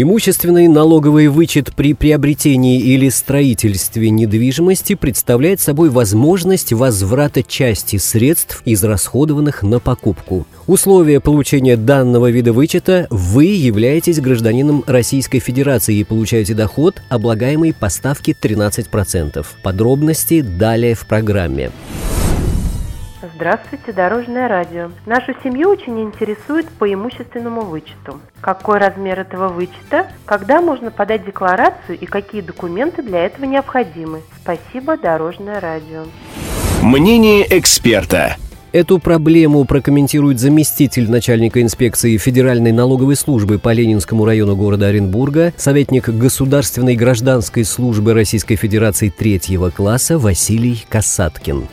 Имущественный налоговый вычет при приобретении или строительстве недвижимости представляет собой возможность возврата части средств, израсходованных на покупку. Условия получения данного вида вычета – вы являетесь гражданином Российской Федерации и получаете доход, облагаемый по ставке 13%. Подробности далее в программе. Здравствуйте, Дорожное радио. Нашу семью очень интересует по имущественному вычету. Какой размер этого вычета, когда можно подать декларацию и какие документы для этого необходимы. Спасибо, Дорожное радио. Мнение эксперта. Эту проблему прокомментирует заместитель начальника инспекции Федеральной налоговой службы по Ленинскому району города Оренбурга, советник Государственной гражданской службы Российской Федерации третьего класса Василий Касаткин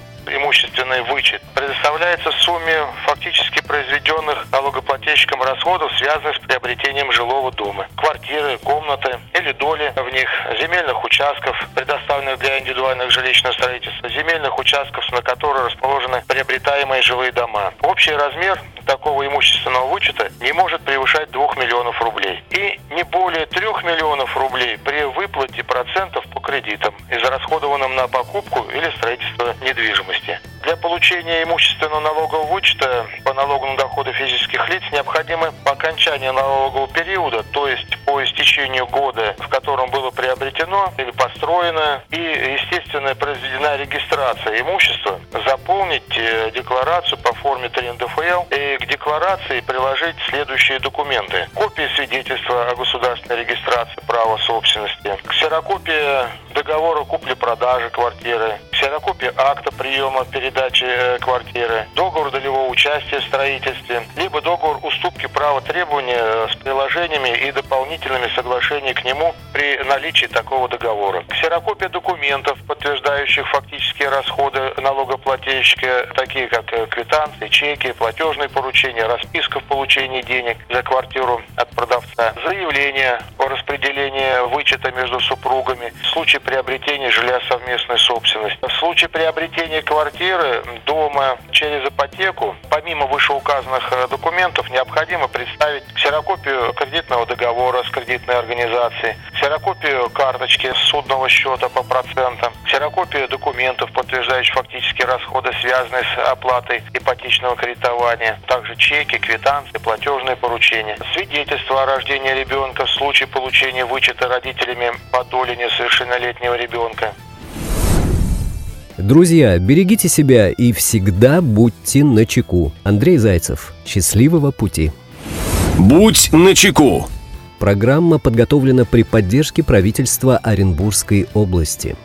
имущественный вычет предоставляется в сумме фактически произведенных налогоплательщиком расходов, связанных с приобретением жилого дома. Квартиры, комнаты или доли в них, земельных участков, предоставленных для индивидуальных жилищных строительств, земельных участков, на которые расположены приобретаемые жилые дома. Общий размер такого имущественного вычета не может превышать 2 миллионов рублей. И не более 3 миллионов рублей процентов по кредитам, израсходованным на покупку или строительство недвижимости. Для получения имущественного налогового вычета по налогу на доходы физических лиц необходимо по окончании налогового периода, то есть по истечению года, в котором было приобретено или построено, и, естественно, произведена регистрация имущества, заполнить э, декларацию по форме 3 НДФЛ и к декларации приложить следующие документы. Копия свидетельства о государственной регистрации права собственности, ксерокопия договора купли-продажи квартиры, ксерокопия акта приема передачи э, квартиры, договор долевого участия в строительстве, либо договор уступки права требования э, с приложениями и дополнительными соглашениями к нему при наличии такого договора. Ксерокопия документов, подтверждающих фактические расходы налогоплательщика, такие как э, квитанции, чеки, платежные поручения, расписка в получении денег за квартиру от продавца, заявление о распределении вычета между супругами в случае приобретения жилья совместной собственности. В случае приобретения квартиры, дома через ипотеку, помимо вышеуказанных э, документов, необходимо представить ксерокопию кредитного договора с кредитной организацией, ксерокопию карточки судного счета по процентам, ксерокопию документов, подтверждающих фактические расходы, связанные с оплатой ипотечного кредитования, также чеки, квитанции, платежные поручения, свидетельство о рождении ребенка в случае получения вычета родителями по доле несовершеннолетнего ребенка. Друзья, берегите себя и всегда будьте начеку. Андрей Зайцев. Счастливого пути. Будь начеку. Программа подготовлена при поддержке правительства Оренбургской области.